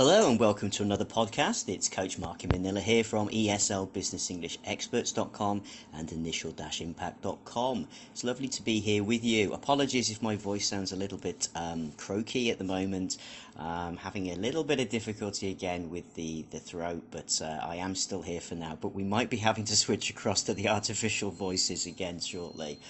Hello and welcome to another podcast. It's Coach Marky Manila here from ESLBusinessEnglishExperts.com and Initial-Impact.com. It's lovely to be here with you. Apologies if my voice sounds a little bit um, croaky at the moment. Um, having a little bit of difficulty again with the, the throat, but uh, I am still here for now. But we might be having to switch across to the artificial voices again shortly.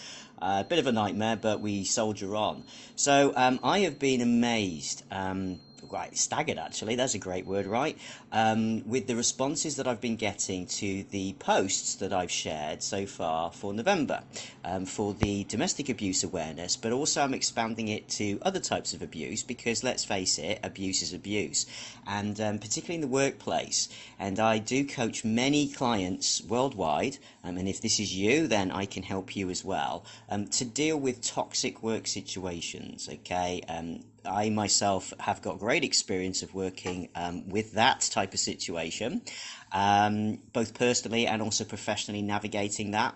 A uh, bit of a nightmare, but we soldier on. So um, I have been amazed um, quite staggered actually. That's a great word, right? Um, with the responses that I've been getting to the posts that I've shared so far for November um, for the domestic abuse awareness, but also I'm expanding it to other types of abuse because let's face it, abuse is abuse, and um, particularly in the workplace. And I do coach many clients worldwide, um, and if this is you, then I can help you as well um, to deal with toxic work situations. Okay, um, I myself have got great experience of working um, with that type of situation, um, both personally and also professionally navigating that.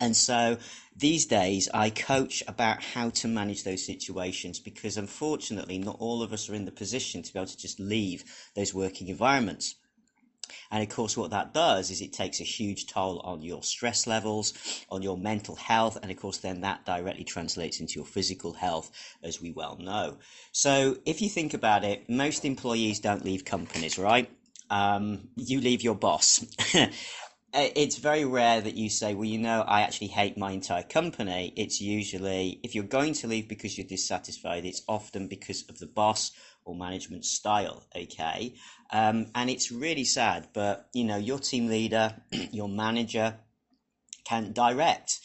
And so these days I coach about how to manage those situations because unfortunately not all of us are in the position to be able to just leave those working environments. And of course, what that does is it takes a huge toll on your stress levels, on your mental health, and of course, then that directly translates into your physical health, as we well know. So, if you think about it, most employees don't leave companies, right? Um, you leave your boss. it's very rare that you say, well, you know, I actually hate my entire company. It's usually, if you're going to leave because you're dissatisfied, it's often because of the boss or management style. Okay. Um, and it's really sad, but you know, your team leader, your manager can direct,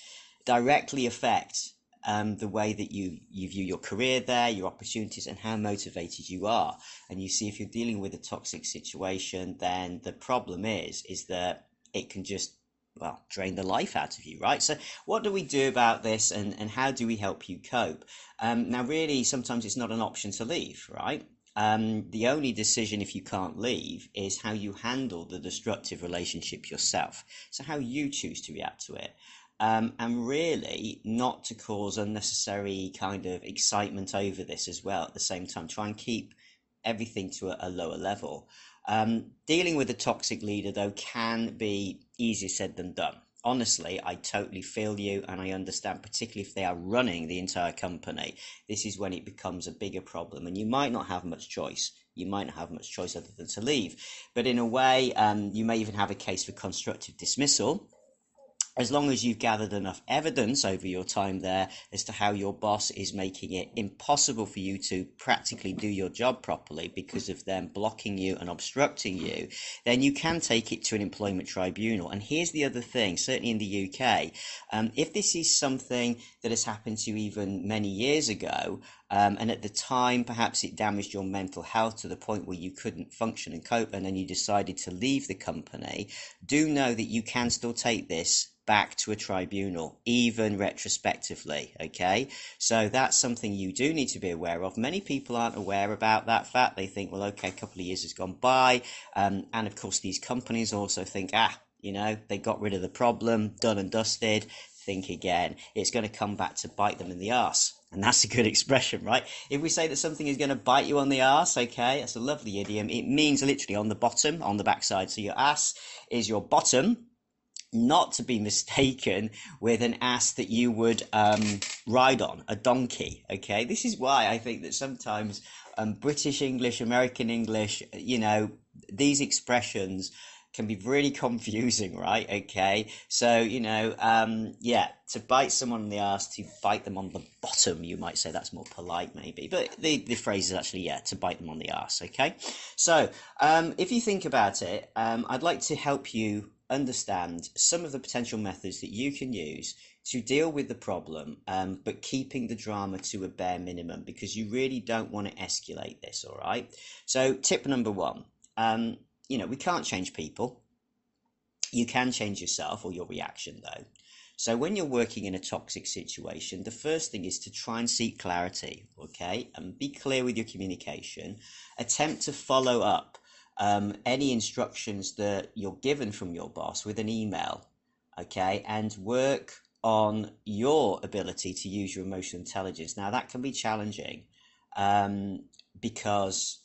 directly affect um, the way that you, you view your career there, your opportunities, and how motivated you are. And you see, if you're dealing with a toxic situation, then the problem is is that it can just well drain the life out of you right so what do we do about this and and how do we help you cope um, now really sometimes it's not an option to leave right um, the only decision if you can't leave is how you handle the destructive relationship yourself. So, how you choose to react to it. Um, and really not to cause unnecessary kind of excitement over this as well at the same time. Try and keep everything to a, a lower level. Um, dealing with a toxic leader, though, can be easier said than done honestly, I totally feel you and I understand, particularly if they are running the entire company. This is when it becomes a bigger problem, and you might not have much choice. You might not have much choice other than to leave. But in a way, um, you may even have a case for constructive dismissal as long as you've gathered enough evidence over your time there as to how your boss is making it impossible for you to practically do your job properly because of them blocking you and obstructing you, then you can take it to an employment tribunal. And here's the other thing, certainly in the UK, um, if this is something that has happened to you even many years ago, um, and at the time perhaps it damaged your mental health to the point where you couldn't function and cope, and then you decided to leave the company, do know that you can still take this back to a tribunal, even retrospectively. Okay, so that's something you do need to be aware of. Many people aren't aware about that fact. They think, well, okay, a couple of years has gone by, um, and of course, these companies also think, ah, you know, they got rid of the problem, done and dusted. Think again. It's going to come back to bite them in the ass. And that's a good expression, right? If we say that something is going to bite you on the ass, okay, that's a lovely idiom. It means literally on the bottom, on the backside. So your ass is your bottom, not to be mistaken with an ass that you would um, ride on, a donkey. Okay, this is why I think that sometimes um, British English, American English, you know, these expressions can be really confusing, right? Okay, so you know, um, yeah, to bite someone on the ass, to bite them on the bottom, you might say that's more polite, maybe, but the the phrase is actually yeah, to bite them on the ass. Okay, so um, if you think about it, um, I'd like to help you understand some of the potential methods that you can use to deal with the problem, um, but keeping the drama to a bare minimum because you really don't want to escalate this, all right? So, tip number one um, you know, we can't change people. You can change yourself or your reaction, though. So, when you're working in a toxic situation, the first thing is to try and seek clarity, okay? And be clear with your communication. Attempt to follow up um, any instructions that you're given from your boss with an email, okay, and work on your ability to use your emotional intelligence. Now, that can be challenging um, because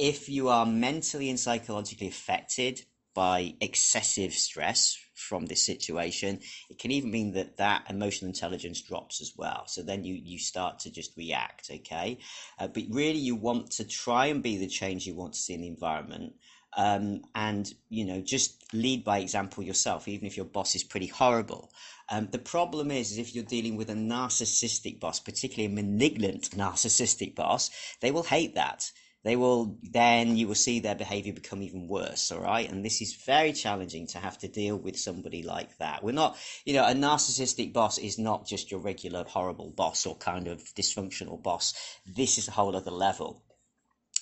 if you are mentally and psychologically affected by excessive stress from this situation, it can even mean that that emotional intelligence drops as well. So then you you start to just react, okay? Uh, but really, you want to try and be the change you want to see in the environment. Um, and you know just lead by example yourself even if your boss is pretty horrible um, the problem is, is if you're dealing with a narcissistic boss particularly a malignant narcissistic boss they will hate that they will then you will see their behavior become even worse all right? And this is very challenging to have to deal with somebody like that. We're not you know a narcissistic boss is not just your regular horrible boss or kind of dysfunctional boss. This is a whole other level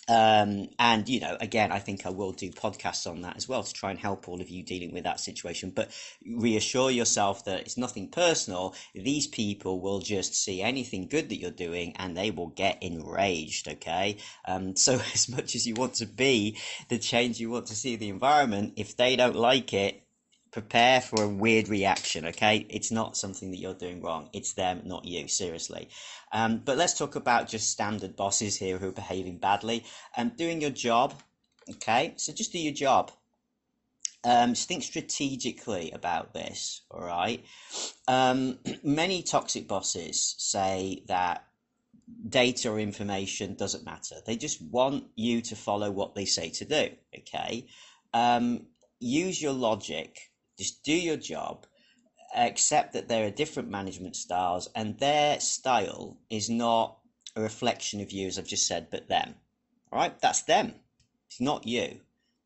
um, and you know, again, I think I will do podcasts on that as well to try and help all of you dealing with that situation. But reassure yourself that it's nothing personal. These people will just see anything good that you're doing and they will get enraged. Okay, um, so as much as you want to be the change you want to see the environment, if they don't like it, prepare for a weird reaction okay? It's not something that you're doing wrong. It's them not you seriously. Um, but let's talk about just standard bosses here who are behaving badly. And um, doing your job okay? So just do your job. Um, just think strategically about this all right? Um, many toxic bosses say that data or information doesn't matter. They just want you to follow what they say to do okay? Um, use your logic just do your job. Accept that there are different management styles, and their style is not a reflection of you, as I've just said, but them. All right, that's them. It's not you.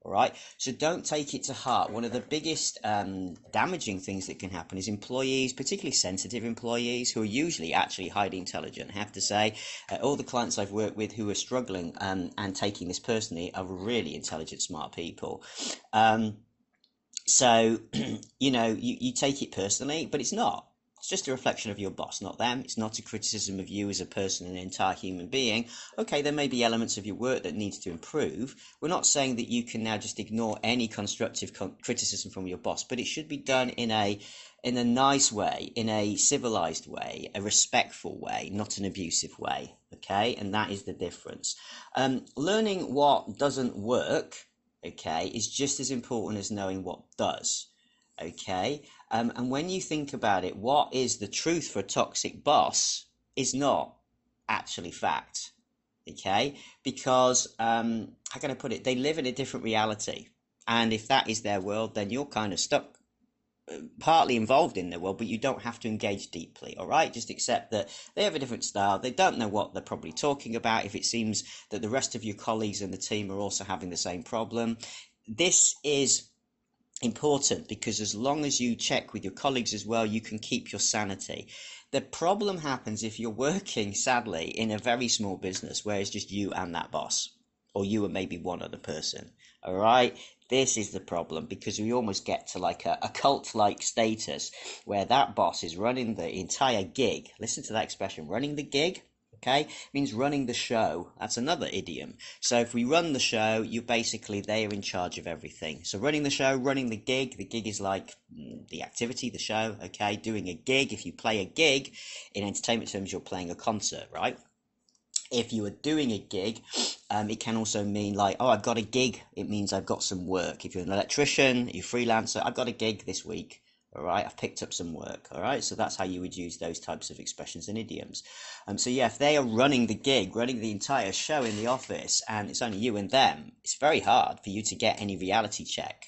All right, so don't take it to heart. One of the biggest um, damaging things that can happen is employees, particularly sensitive employees, who are usually actually highly intelligent. I have to say, uh, all the clients I've worked with who are struggling um, and taking this personally are really intelligent, smart people. Um, so, you know, you, you take it personally, but it's not. It's just a reflection of your boss, not them. It's not a criticism of you as a person, an entire human being. Okay, there may be elements of your work that needs to improve. We're not saying that you can now just ignore any constructive con- criticism from your boss, but it should be done in a in a nice way, in a civilized way, a respectful way, not an abusive way. Okay, and that is the difference. Um, learning what doesn't work okay, is just as important as knowing what does. Okay, um, and when you think about it, what is the truth for a toxic boss is not actually fact. Okay, because um, how can I put it? They live in a different reality, and if that is their world, then you're kind of stuck partly involved in their world, but you don't have to engage deeply. All right, just accept that they have a different style. They don't know what they're probably talking about. If it seems that the rest of your colleagues and the team are also having the same problem, this is important because as long as you check with your colleagues as well, you can keep your sanity. The problem happens if you're working, sadly, in a very small business where it's just you and that boss, or you and maybe one other person. All right, this is the problem because we almost get to like a, a cult like status where that boss is running the entire gig. Listen to that expression running the gig. Okay, means running the show. That's another idiom. So if we run the show, you basically they are in charge of everything. So running the show, running the gig. The gig is like mm, the activity, the show. Okay, doing a gig. If you play a gig in entertainment terms, you're playing a concert, right? If you are doing a gig, um, it can also mean like, oh, I've got a gig. It means I've got some work. If you're an electrician, you're a freelancer, I've got a gig this week. All right, I've picked up some work. All right, so that's how you would use those types of expressions and idioms. Um, so yeah, if they are running the gig, running the entire show in the office, and it's only you and them, it's very hard for you to get any reality check.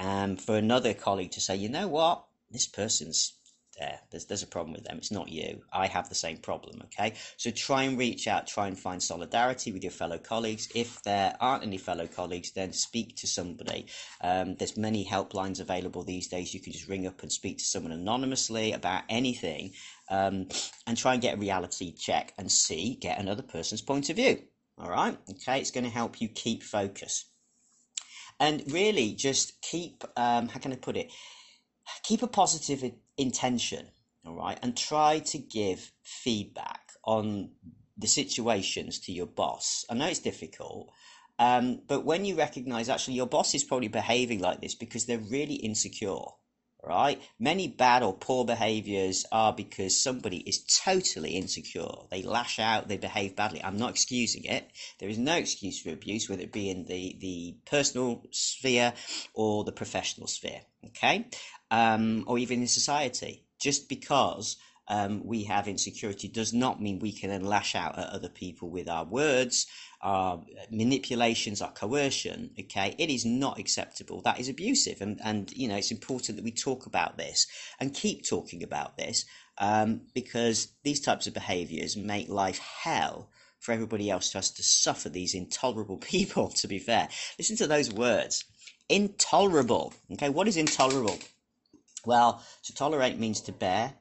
Um, for another colleague to say, you know what, this person's there. There's, there's a problem with them. It's not you. I have the same problem, okay? So try and reach out, try and find solidarity with your fellow colleagues. If there aren't any fellow colleagues, then speak to somebody. Um, there's many helplines available these days. You can just ring up and speak to someone anonymously about anything um, and try and get a reality check and see, get another person's point of view. All right? Okay, it's going to help you keep focus. And really, just keep, um, how can I put it? Keep a positive intention, all right, and try to give feedback on the situations to your boss. I know it's difficult, um, but when you recognize actually your boss is probably behaving like this because they're really insecure, right? Many bad or poor behaviors are because somebody is totally insecure. They lash out, they behave badly. I'm not excusing it. There is no excuse for abuse, whether it be in the, the personal sphere or the professional sphere, okay? Um, or even in society. Just because um, we have insecurity does not mean we can then lash out at other people with our words our manipulations, are coercion, okay, it is not acceptable. That is abusive. And, and you know, it's important that we talk about this and keep talking about this um, because these types of behaviors make life hell for everybody else us to suffer these intolerable people, to be fair. Listen to those words intolerable. Okay, what is intolerable? Well, to tolerate means to bear,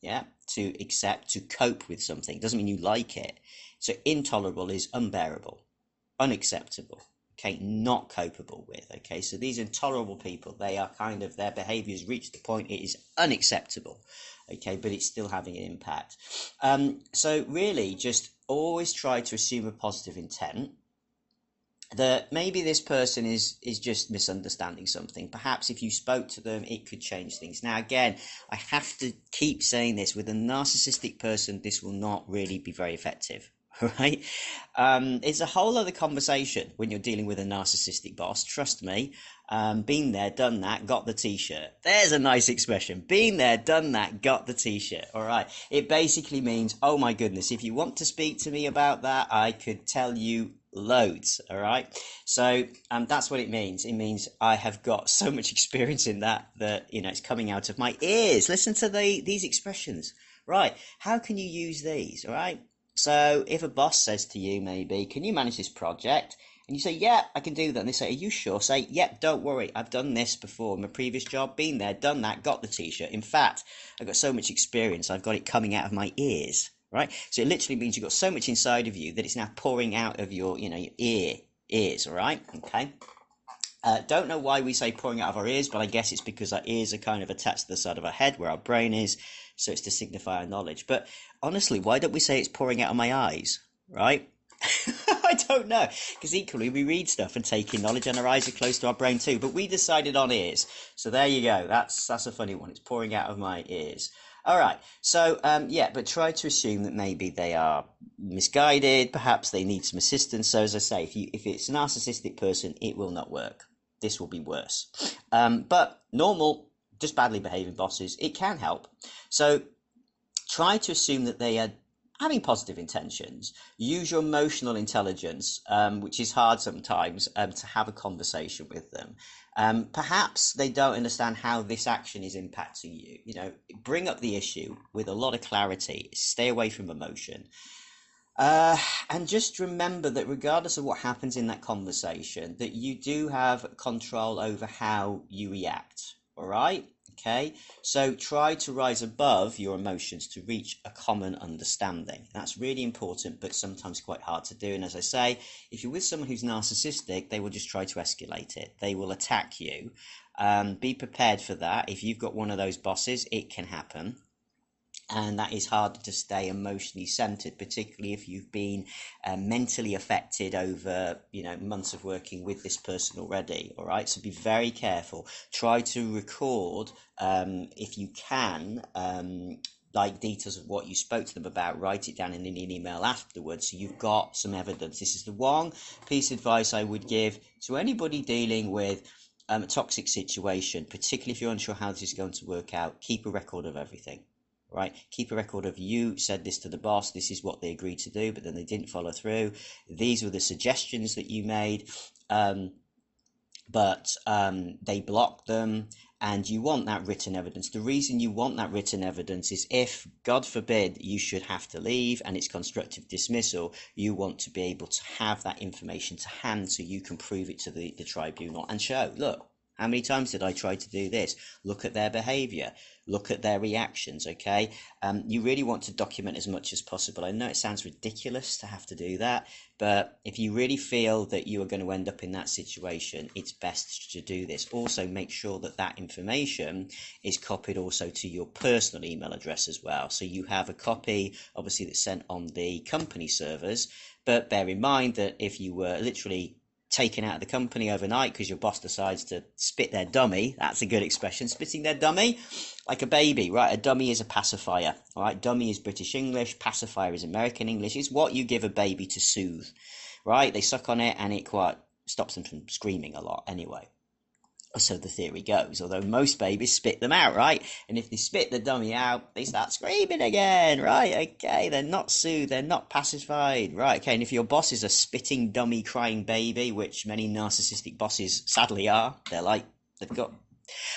yeah, to accept, to cope with something. Doesn't mean you like it. So intolerable is unbearable, unacceptable, okay, not copable with. Okay, so these intolerable people, they are kind of their behaviours reach the point it is unacceptable. Okay, but it's still having an impact. Um, so really, just always try to assume a positive intent that maybe this person is is just misunderstanding something perhaps if you spoke to them it could change things now again i have to keep saying this with a narcissistic person this will not really be very effective right? Um, it's a whole other conversation when you're dealing with a narcissistic boss. Trust me. Um, been there, done that, got the t-shirt. There's a nice expression. Been there, done that, got the t-shirt. All right. It basically means, oh my goodness, if you want to speak to me about that, I could tell you loads. All right. So um, that's what it means. It means I have got so much experience in that that you know it's coming out of my ears. Listen to the these expressions. Right. How can you use these? All right. So if a boss says to you, maybe, can you manage this project? And you say, yeah, I can do that. And they say, are you sure? Say, yep, yeah, don't worry. I've done this before. In my previous job, been there, done that, got the t-shirt. In fact, I've got so much experience. I've got it coming out of my ears, right? So it literally means you've got so much inside of you that it's now pouring out of your, you know, your ear, ears, all right? Okay. Uh, don't know why we say pouring out of our ears, but I guess it's because our ears are kind of attached to the side of our head where our brain is, so it's to signify our knowledge. But honestly, why don't we say it's pouring out of my eyes, right? I don't know, because equally we read stuff and take in knowledge, and our eyes are close to our brain too. But we decided on ears, so there you go. That's that's a funny one. It's pouring out of my ears. All right. So um, yeah, but try to assume that maybe they are misguided. Perhaps they need some assistance. So as I say, if you if it's a narcissistic person, it will not work this will be worse. Um, but normal, just badly behaving bosses, it can help. So try to assume that they are having positive intentions. Use your emotional intelligence, um, which is hard sometimes, um, to have a conversation with them. Um, perhaps they don't understand how this action is impacting you. You know, bring up the issue with a lot of clarity. Stay away from emotion. Uh, and just remember that regardless of what happens in that conversation, that you do have control over how you react. All right? Okay? So try to rise above your emotions to reach a common understanding. That's really important, but sometimes quite hard to do. And as I say, if you're with someone who's narcissistic, they will just try to escalate it, they will attack you. Um, be prepared for that. If you've got one of those bosses, it can happen and that is harder to stay emotionally centered, particularly if you've been uh, mentally affected over you know months of working with this person already. All right, so be very careful. Try to record um, if you can. Um, like details of what you spoke to them about, write it down in an email afterwards so you've got some evidence. This is the one piece of advice I would give to anybody dealing with um, a toxic situation, particularly if you're unsure how this is going to work out. Keep a record of everything right? Keep a record of you said this to the boss, this is what they agreed to do, but then they didn't follow through. These were the suggestions that you made, um, but um, they blocked them, and you want that written evidence. The reason you want that written evidence is if, God forbid, you should have to leave and it's constructive dismissal, you want to be able to have that information to hand so you can prove it to the, the tribunal and show, look, how many times did I try to do this? Look at their behavior look at their reactions, okay? Um, you really want to document as much as possible. I know it sounds ridiculous to have to do that, but if you really feel that you are going to end up in that situation, it's best to do this. Also, make sure that that information is copied also to your personal email address as well. So you have a copy, obviously, that's sent on the company servers, but bear in mind that if you were literally taken out of the company overnight because your boss decides to spit their dummy. That's a good expression, spitting their dummy, like a baby, right? A dummy is a pacifier, all right? Dummy is British English, pacifier is American English. It's what you give a baby to soothe, right? They suck on it and it quite stops them from screaming a lot anyway so the theory goes. Although most babies spit them out, right? And if they spit the dummy out, they start screaming again, right? Okay, they're not soothed, they're not pacified, right? Okay, and if your boss is a spitting dummy crying baby, which many narcissistic bosses sadly are, they're like, they've got.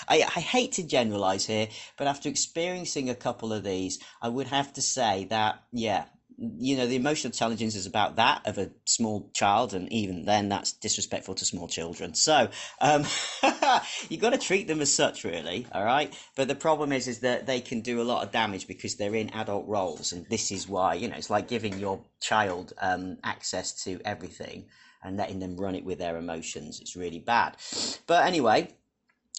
I, I hate to generalize here, but after experiencing a couple of these, I would have to say that, yeah, you know the emotional intelligence is about that of a small child and even then that's disrespectful to small children. So um, you've got to treat them as such really all right? But the problem is is that they can do a lot of damage because they're in adult roles and this is why you know it's like giving your child um, access to everything and letting them run it with their emotions. It's really bad. But anyway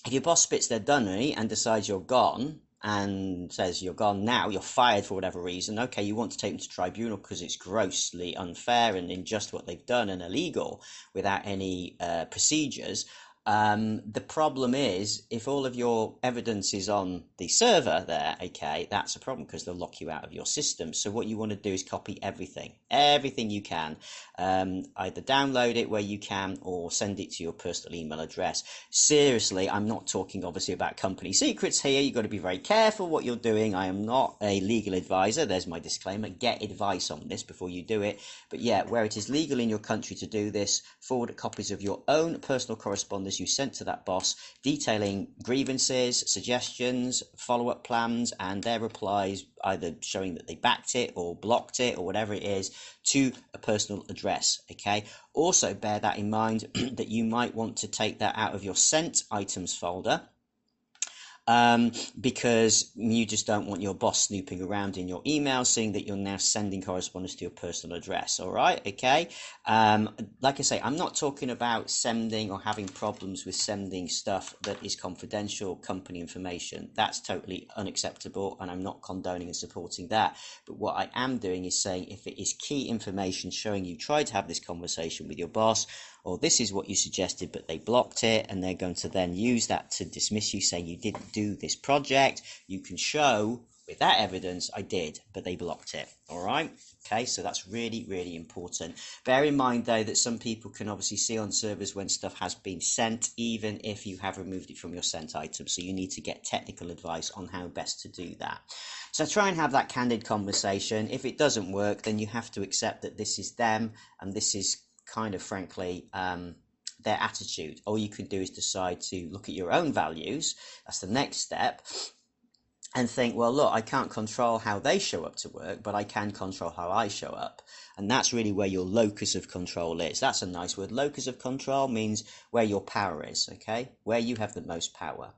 if your boss spits their dunny and decides you're gone and says you're gone now, you're fired for whatever reason. Okay, you want to take them to tribunal because it's grossly unfair and unjust what they've done and illegal without any uh, procedures. Um, the problem is, if all of your evidence is on the server there, okay, that's a problem because they'll lock you out of your system. So what you want to do is copy everything, everything you can. Um, either download it where you can or send it to your personal email address. Seriously, I'm not talking obviously about company secrets here. You've got to be very careful what you're doing. I am not a legal advisor. There's my disclaimer. Get advice on this before you do it. But yeah, where it is legal in your country to do this, forward copies of your own personal correspondence you sent to that boss detailing grievances, suggestions, follow up plans, and their replies, either showing that they backed it or blocked it or whatever it is, to a personal address. Okay. Also, bear that in mind that you might want to take that out of your sent items folder um, because you just don't want your boss snooping around in your email, seeing that you're now sending correspondence to your personal address. All right, okay. Um, like I say, I'm not talking about sending or having problems with sending stuff that is confidential company information. That's totally unacceptable, and I'm not condoning and supporting that. But what I am doing is saying if it is key information showing you tried to have this conversation with your boss or this is what you suggested, but they blocked it, and they're going to then use that to dismiss you, saying you didn't do this project. You can show with that evidence I did, but they blocked it. All right. Okay, so that's really, really important. Bear in mind, though, that some people can obviously see on servers when stuff has been sent, even if you have removed it from your sent item. So you need to get technical advice on how best to do that. So try and have that candid conversation. If it doesn't work, then you have to accept that this is them and this is kind of frankly um, their attitude. All you can do is decide to look at your own values. That's the next step. And think, well, look, I can't control how they show up to work, but I can control how I show up. And that's really where your locus of control is. That's a nice word. Locus of control means where your power is, okay? Where you have the most power.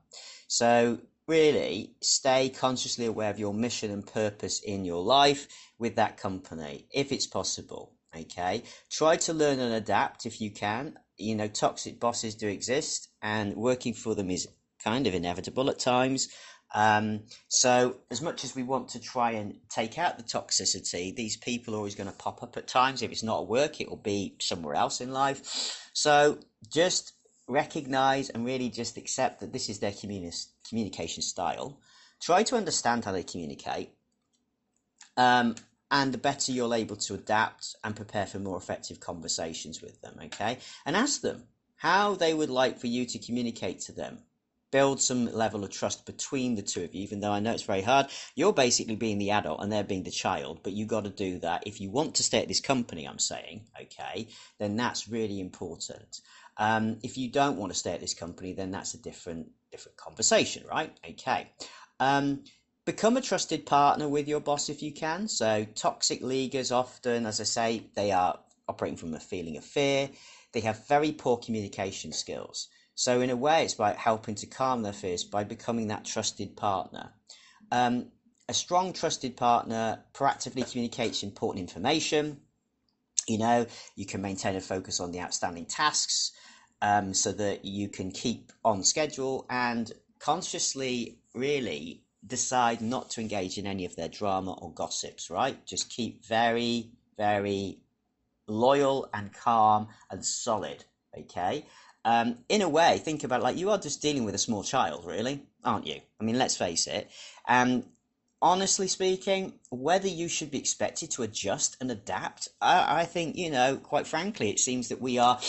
So, really, stay consciously aware of your mission and purpose in your life with that company, if it's possible okay? Try to learn and adapt if you can. You know toxic bosses do exist and working for them is kind of inevitable at times. Um, so as much as we want to try and take out the toxicity these people are always going to pop up at times. If it's not work it will be somewhere else in life. So just recognize and really just accept that this is their communi- communication style. Try to understand how they communicate. Um, and the better you're able to adapt and prepare for more effective conversations with them, okay? And ask them how they would like for you to communicate to them. Build some level of trust between the two of you, even though I know it's very hard. You're basically being the adult and they're being the child, but you've got to do that. If you want to stay at this company, I'm saying, okay, then that's really important. Um, if you don't want to stay at this company, then that's a different different conversation, right? Okay. Um, become a trusted partner with your boss if you can. So, toxic leaguers often, as I say, they are operating from a feeling of fear. They have very poor communication skills. So, in a way, it's about helping to calm their fears by becoming that trusted partner. Um, a strong, trusted partner proactively communicates important information. You know, you can maintain a focus on the outstanding tasks um, so that you can keep on schedule and consciously really decide not to engage in any of their drama or gossips, right? Just keep very, very loyal and calm and solid Okay. Um, in a way, think about like you are just dealing with a small child, really, aren't you? I mean, let's face it. And honestly speaking, whether you should be expected to adjust and adapt, I, I, think, you know, quite frankly, it seems that we are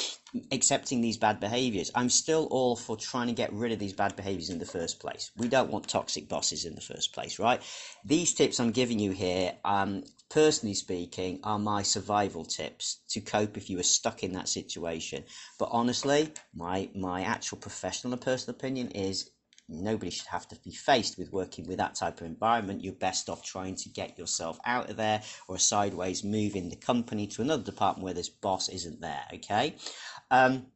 accepting these bad behaviors. I'm still all for trying to get rid of these bad behaviors in the first place. We don't want toxic bosses in the first place, right? These tips I'm giving you here, um, personally speaking, are my survival tips to cope if you are stuck in that situation. But honestly, my, my actual professional and personal opinion is nobody should have to be faced with working with that type of environment. You're best off trying to get yourself out of there or sideways move in the company to another department where this boss isn't there. Okay. Um,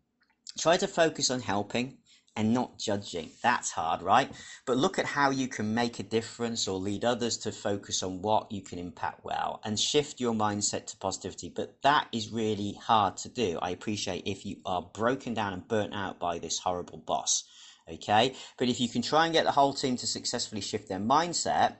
try to focus on helping and not judging. That's hard, right? But look at how you can make a difference or lead others to focus on what you can impact well and shift your mindset to positivity. But that is really hard to do. I appreciate if you are broken down and burnt out by this horrible boss okay? But if you can try and get the whole team to successfully shift their mindset,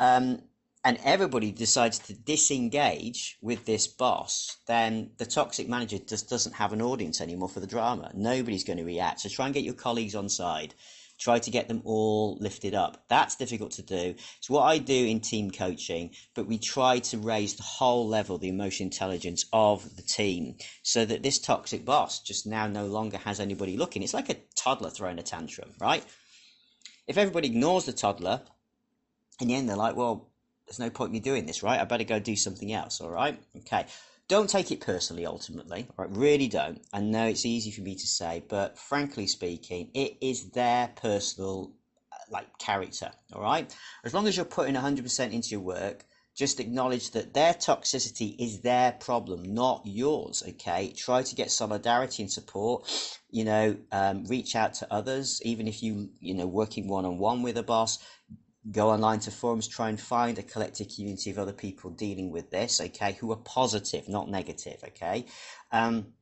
um, and everybody decides to disengage with this boss, then the toxic manager just doesn't have an audience anymore for the drama. Nobody's going to react. So try and get your colleagues on side try to get them all lifted up. That's difficult to do. It's what I do in team coaching, but we try to raise the whole level, the emotional intelligence of the team, so that this toxic boss just now no longer has anybody looking. It's like a toddler throwing a tantrum, right? If everybody ignores the toddler, in the end they're like, well, there's no point in me doing this, right? I better go do something else, all right? Okay. Don't take it personally, ultimately, right? Really don't. I know it's easy for me to say, but frankly speaking, it is their personal uh, like character, all right? As long as you're putting 100% into your work, just acknowledge that their toxicity is their problem, not yours. Okay, try to get solidarity and support. You know, um, reach out to others, even if you you know working one on one with a boss go online to forums, try and find a collective community of other people dealing with this, okay, who are positive, not negative, okay. Um,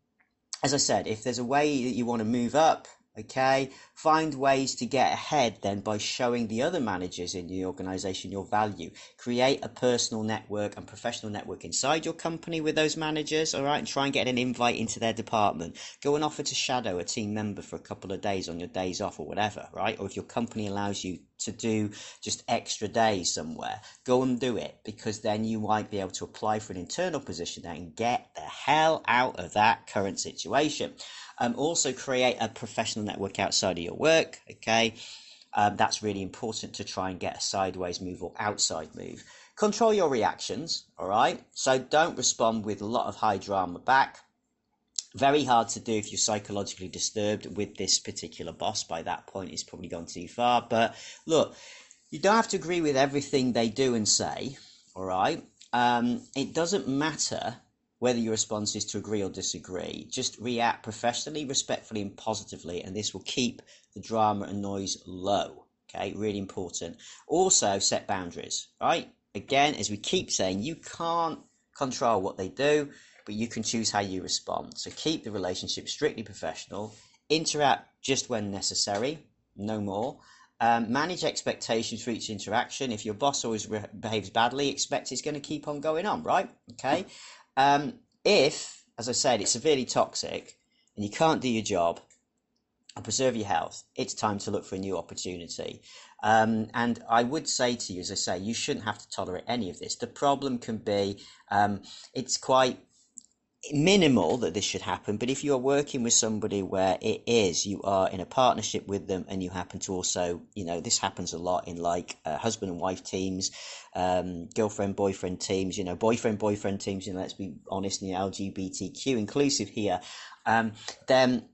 as I said, if there's a way that you want to move up, okay, find ways to get ahead then by showing the other managers in the organization your value. Create a personal network and professional network inside your company with those managers, all right, and try and get an invite into their department. Go and offer to shadow a team member for a couple of days on your days off or whatever, right? Or if your company allows you to do just extra days somewhere, go and do it because then you might be able to apply for an internal position there and get the hell out of that current situation. Um, also create a professional network outside of your work. Okay. Um, that's really important to try and get a sideways move or outside move. Control your reactions. All right. So don't respond with a lot of high drama back. Very hard to do if you're psychologically disturbed with this particular boss. By that point, it's probably gone too far. But look, you don't have to agree with everything they do and say. All right. Um, it doesn't matter whether your response is to agree or disagree. Just react professionally, respectfully, and positively, and this will keep the drama and noise low. Okay, really important. Also, set boundaries, right? Again, as we keep saying, you can't control what they do, but you can choose how you respond. So keep the relationship strictly professional, interact just when necessary, no more. Um, manage expectations for each interaction. If your boss always re- behaves badly, expect it's going to keep on going on, right? Okay. Um, if, as I said, it's severely toxic and you can't do your job and preserve your health, it's time to look for a new opportunity. Um, and I would say to you, as I say, you shouldn't have to tolerate any of this. The problem can be um, it's quite minimal that this should happen, but if you're working with somebody where it is, you are in a partnership with them, and you happen to also, you know, this happens a lot in like uh, husband and wife teams, um, girlfriend boyfriend teams, you know, boyfriend boyfriend teams. You know, let's be honest, in the LGBTQ inclusive here. Um, then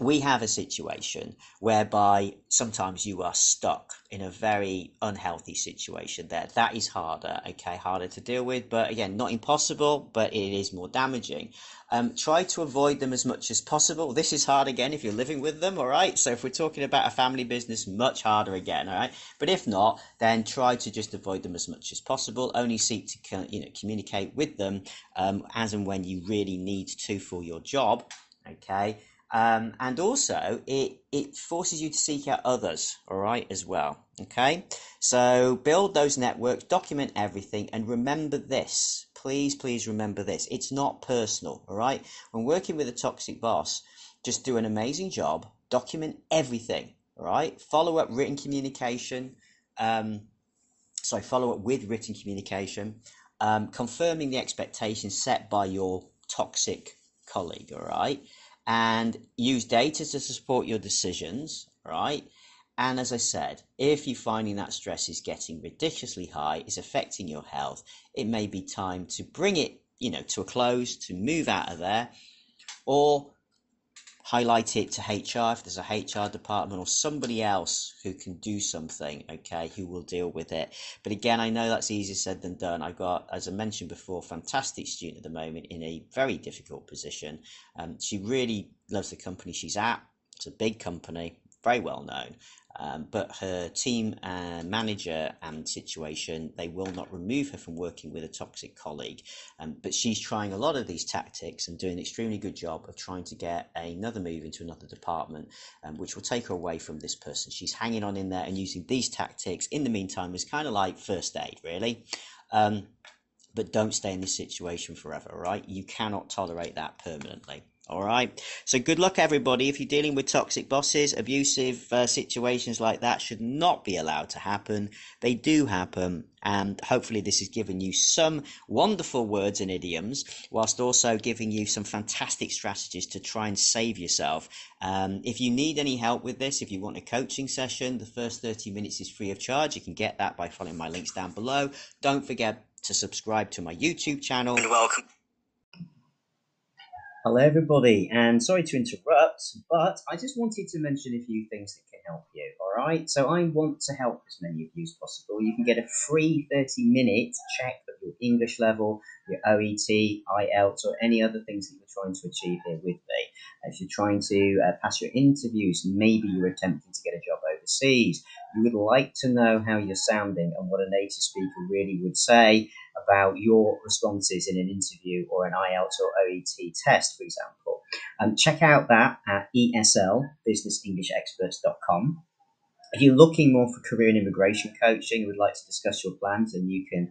we have a situation whereby sometimes you are stuck in a very unhealthy situation there. That is harder, okay, harder to deal with, but again, not impossible, but it is more damaging. Um, try to avoid them as much as possible. This is hard again if you're living with them, all right? So if we're talking about a family business, much harder again, all right? But if not, then try to just avoid them as much as possible. Only seek to you know communicate with them um, as and when you really need to for your job, okay? Um, and also, it, it forces you to seek out others, all right, as well. Okay, so build those networks, document everything, and remember this please, please remember this. It's not personal, all right? When working with a toxic boss, just do an amazing job, document everything, all right? Follow up written communication. Um, sorry, follow up with written communication, um, confirming the expectations set by your toxic colleague, all right? And use data to support your decisions, right? And as I said, if you're finding that stress is getting ridiculously high, is affecting your health, it may be time to bring it, you know, to a close, to move out of there, or highlight it to HR if there's a HR department or somebody else who can do something, okay, who will deal with it. But again, I know that's easier said than done. I've got, as I mentioned before, fantastic student at the moment in a very difficult position. Um, she really loves the company she's at. It's a big company, very well known. Um, but her team uh, manager and situation, they will not remove her from working with a toxic colleague. Um, but she's trying a lot of these tactics and doing an extremely good job of trying to get another move into another department, um, which will take her away from this person. She's hanging on in there and using these tactics in the meantime as kind of like first aid, really. Um, but don't stay in this situation forever, right? You cannot tolerate that permanently. All right. So good luck, everybody. If you're dealing with toxic bosses, abusive uh, situations like that should not be allowed to happen. They do happen. And hopefully, this has given you some wonderful words and idioms, whilst also giving you some fantastic strategies to try and save yourself. Um, if you need any help with this, if you want a coaching session, the first 30 minutes is free of charge. You can get that by following my links down below. Don't forget to subscribe to my YouTube channel. Welcome. Hello, everybody, and sorry to interrupt, but I just wanted to mention a few things that can help you. All right, so I want to help as many of you as possible. You can get a free 30 minute check of your English level, your OET, IELTS, or any other things that you're trying to achieve here with me. If you're trying to uh, pass your interviews, maybe you're attempting to get a job overseas, you would like to know how you're sounding and what a native speaker really would say about your responses in an interview or an IELTS or OET test, for example. Um, check out that at ESL, businessenglishexperts.com. If you're looking more for career and immigration coaching and would like to discuss your plans, then you can